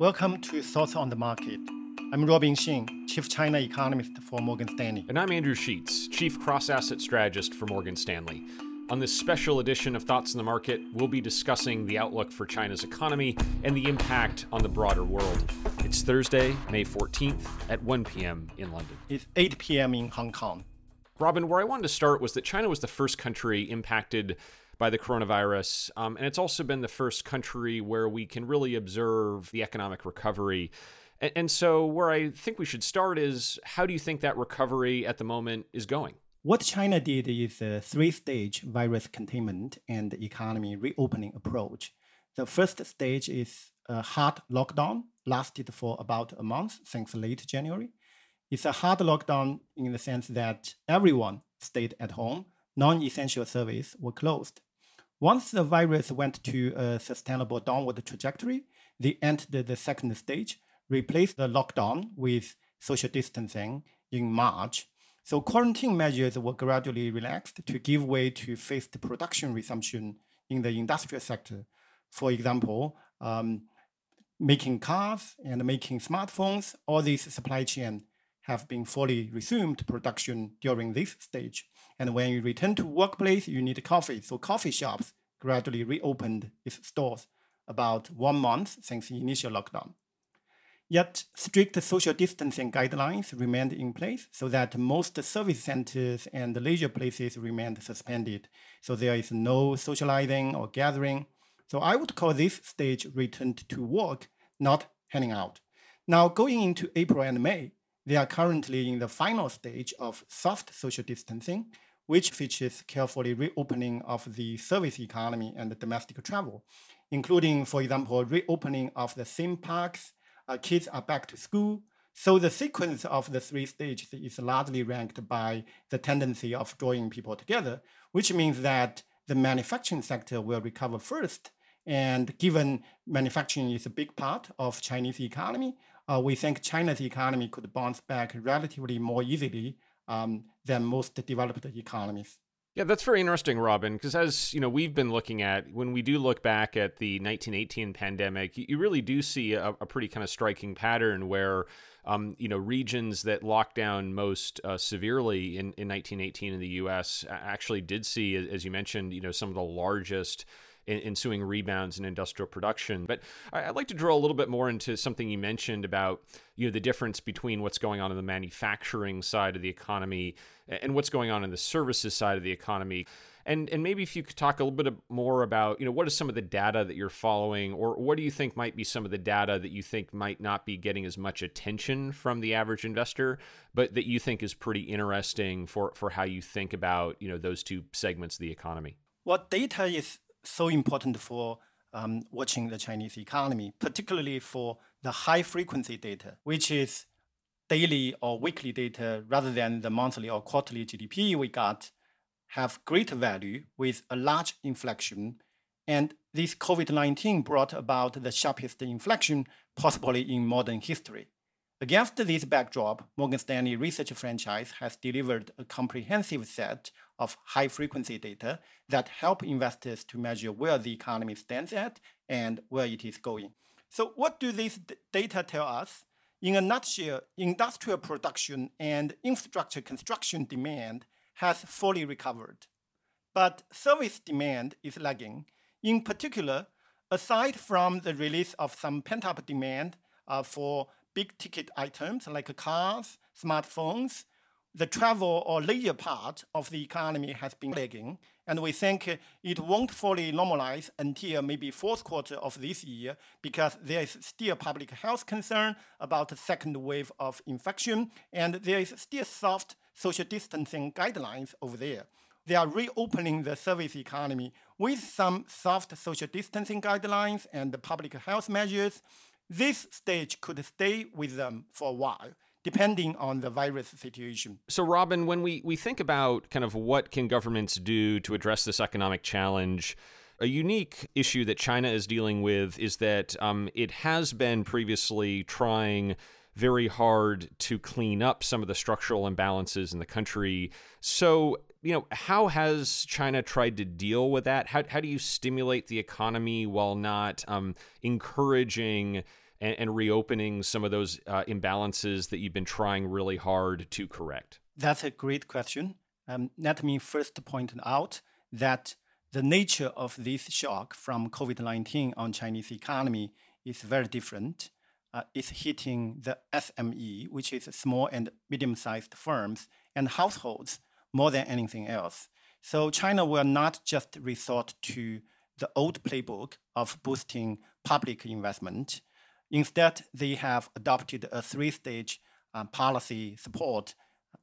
Welcome to Thoughts on the Market. I'm Robin Xing, Chief China Economist for Morgan Stanley. And I'm Andrew Sheets, Chief Cross Asset Strategist for Morgan Stanley. On this special edition of Thoughts on the Market, we'll be discussing the outlook for China's economy and the impact on the broader world. It's Thursday, May 14th at 1 p.m. in London. It's 8 p.m. in Hong Kong. Robin, where I wanted to start was that China was the first country impacted by the coronavirus. Um, and it's also been the first country where we can really observe the economic recovery. And, and so, where I think we should start is how do you think that recovery at the moment is going? What China did is a three stage virus containment and economy reopening approach. The first stage is a hard lockdown, lasted for about a month since late January. It's a hard lockdown in the sense that everyone stayed at home, non essential services were closed. Once the virus went to a sustainable downward trajectory, they entered the second stage, replaced the lockdown with social distancing in March. So quarantine measures were gradually relaxed to give way to phased production resumption in the industrial sector. For example, um, making cars and making smartphones, all these supply chain have been fully resumed production during this stage. And when you return to workplace, you need coffee. So coffee shops gradually reopened its stores about one month since the initial lockdown. Yet strict social distancing guidelines remained in place so that most service centers and leisure places remained suspended. So there is no socializing or gathering. So I would call this stage returned to work, not hanging out. Now going into April and May, they are currently in the final stage of soft social distancing, which features carefully reopening of the service economy and domestic travel, including, for example, reopening of the theme parks, uh, kids are back to school. So the sequence of the three stages is largely ranked by the tendency of drawing people together, which means that the manufacturing sector will recover first. And given manufacturing is a big part of Chinese economy, uh, we think China's economy could bounce back relatively more easily um, than most developed economies. Yeah, that's very interesting, Robin, because as you know, we've been looking at when we do look back at the 1918 pandemic, you really do see a, a pretty kind of striking pattern where, um, you know, regions that locked down most uh, severely in, in 1918 in the U.S. actually did see, as you mentioned, you know, some of the largest ensuing rebounds in industrial production. But I'd like to draw a little bit more into something you mentioned about you know the difference between what's going on in the manufacturing side of the economy and what's going on in the services side of the economy. And and maybe if you could talk a little bit more about you know what is some of the data that you're following, or what do you think might be some of the data that you think might not be getting as much attention from the average investor, but that you think is pretty interesting for for how you think about you know those two segments of the economy. What data is so important for um, watching the Chinese economy, particularly for the high frequency data, which is daily or weekly data rather than the monthly or quarterly GDP we got, have great value with a large inflection. And this COVID 19 brought about the sharpest inflection possibly in modern history. Against this backdrop, Morgan Stanley Research franchise has delivered a comprehensive set of high frequency data that help investors to measure where the economy stands at and where it is going. So, what do these data tell us? In a nutshell, industrial production and infrastructure construction demand has fully recovered. But service demand is lagging. In particular, aside from the release of some pent up demand uh, for big ticket items like cars, smartphones, the travel or leisure part of the economy has been lagging, and we think it won't fully normalize until maybe fourth quarter of this year because there is still public health concern about the second wave of infection, and there is still soft social distancing guidelines over there. They are reopening the service economy with some soft social distancing guidelines and public health measures. This stage could stay with them for a while depending on the virus situation. So, Robin, when we, we think about kind of what can governments do to address this economic challenge, a unique issue that China is dealing with is that um, it has been previously trying very hard to clean up some of the structural imbalances in the country. So, you know, how has China tried to deal with that? How, how do you stimulate the economy while not um, encouraging and, and reopening some of those uh, imbalances that you've been trying really hard to correct? That's a great question. Um, let me first point out that the nature of this shock from COVID 19 on Chinese economy is very different. Uh, it's hitting the SME, which is small and medium sized firms and households, more than anything else. So China will not just resort to the old playbook of boosting public investment. Instead, they have adopted a three stage uh, policy support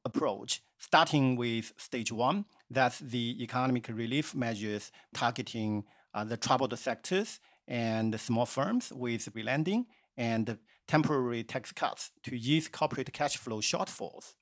approach, starting with stage one, that's the economic relief measures targeting uh, the troubled sectors and small firms with relending and temporary tax cuts to ease corporate cash flow shortfalls.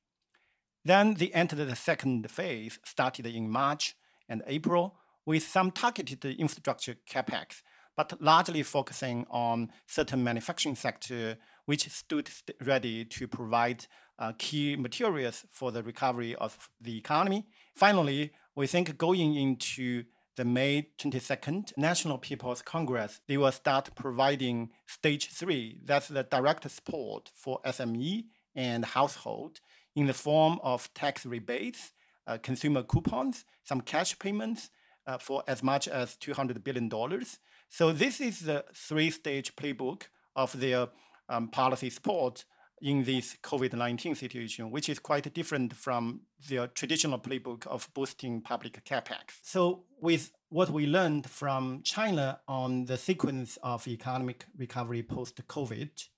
Then they entered the second phase, started in March and April, with some targeted infrastructure capex, but largely focusing on certain manufacturing sector which stood ready to provide uh, key materials for the recovery of the economy. Finally, we think going into the May 22nd National People's Congress, they will start providing stage three, that's the direct support for SME and household in the form of tax rebates, uh, consumer coupons, some cash payments uh, for as much as $200 billion. So this is the three-stage playbook of their um, policy support in this COVID 19 situation, which is quite different from the traditional playbook of boosting public capex. So, with what we learned from China on the sequence of economic recovery post COVID,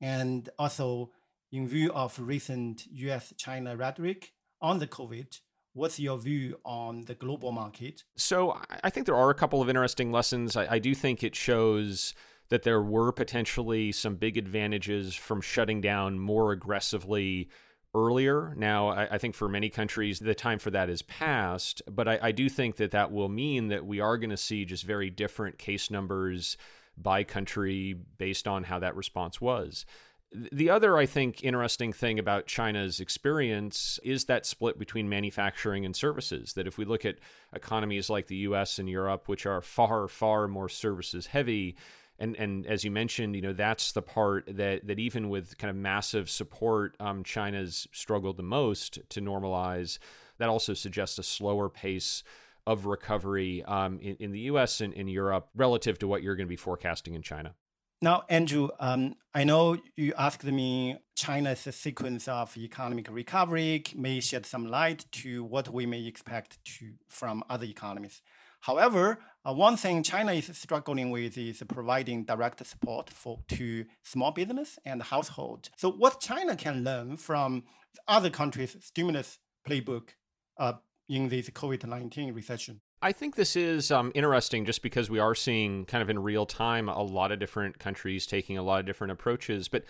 and also in view of recent US China rhetoric on the COVID, what's your view on the global market? So, I think there are a couple of interesting lessons. I, I do think it shows that there were potentially some big advantages from shutting down more aggressively earlier. Now, I, I, think for many countries, the time for that is past, but I, I do think that that will mean that we are going to see just very different case numbers by country based on how that response was. The other, I think, interesting thing about China's experience is that split between manufacturing and services. That if we look at economies like the US and Europe, which are far, far more services heavy, and and as you mentioned, you know that's the part that that even with kind of massive support, um, China's struggled the most to normalize. That also suggests a slower pace of recovery um, in, in, the U.S. and in Europe relative to what you're going to be forecasting in China. Now, Andrew, um, I know you asked me China's sequence of economic recovery may shed some light to what we may expect to, from other economies. However, uh, one thing China is struggling with is providing direct support for to small business and household. So, what China can learn from other countries' stimulus playbook uh, in this COVID nineteen recession? I think this is um, interesting just because we are seeing kind of in real time a lot of different countries taking a lot of different approaches. But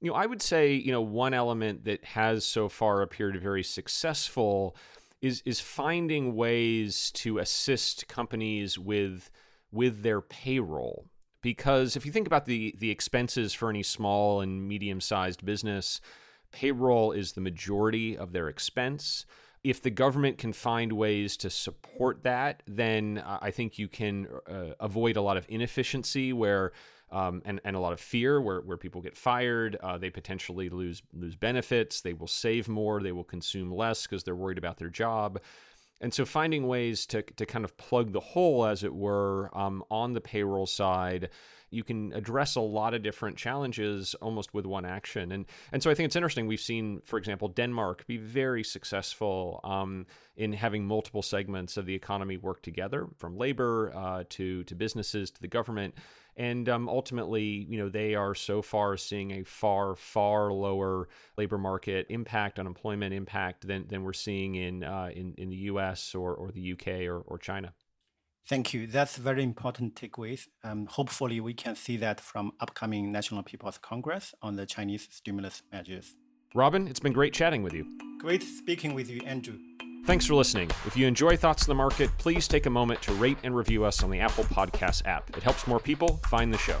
you know, I would say you know one element that has so far appeared very successful is is finding ways to assist companies with with their payroll because if you think about the the expenses for any small and medium sized business payroll is the majority of their expense if the government can find ways to support that then i think you can uh, avoid a lot of inefficiency where um, and, and a lot of fear where, where people get fired. Uh, they potentially lose lose benefits. They will save more. They will consume less because they're worried about their job. And so finding ways to, to kind of plug the hole, as it were, um, on the payroll side, you can address a lot of different challenges almost with one action. And and so I think it's interesting. We've seen, for example, Denmark be very successful um, in having multiple segments of the economy work together, from labor uh, to to businesses to the government and um, ultimately, you know, they are so far seeing a far, far lower labor market impact, unemployment impact than, than we're seeing in, uh, in, in the US or, or the UK or, or China. Thank you. That's very important takeaways. Um, hopefully, we can see that from upcoming National People's Congress on the Chinese stimulus measures. Robin, it's been great chatting with you. Great speaking with you, Andrew. Thanks for listening. If you enjoy Thoughts on the Market, please take a moment to rate and review us on the Apple Podcast app. It helps more people find the show.